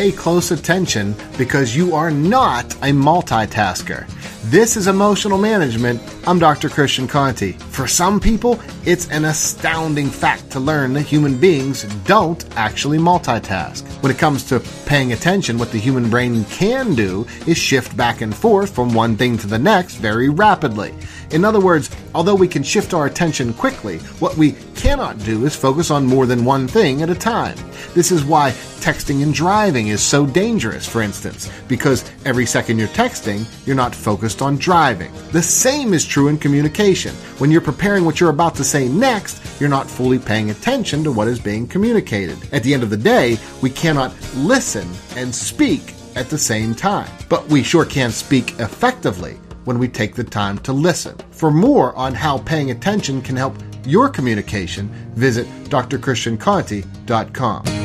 pay close attention because you are not a multitasker. This is Emotional Management. I'm Dr. Christian Conte. For some people, it's an astounding fact to learn that human beings don't actually multitask. When it comes to paying attention, what the human brain can do is shift back and forth from one thing to the next very rapidly. In other words, although we can shift our attention quickly, what we cannot do is focus on more than one thing at a time. This is why texting and driving is so dangerous, for instance, because every second you're texting, you're not focused on driving. The same is true in communication. When you're preparing what you're about to say next, you're not fully paying attention to what is being communicated. At the end of the day, we cannot listen and speak at the same time. But we sure can speak effectively when we take the time to listen. For more on how paying attention can help your communication, visit drchristianconte.com.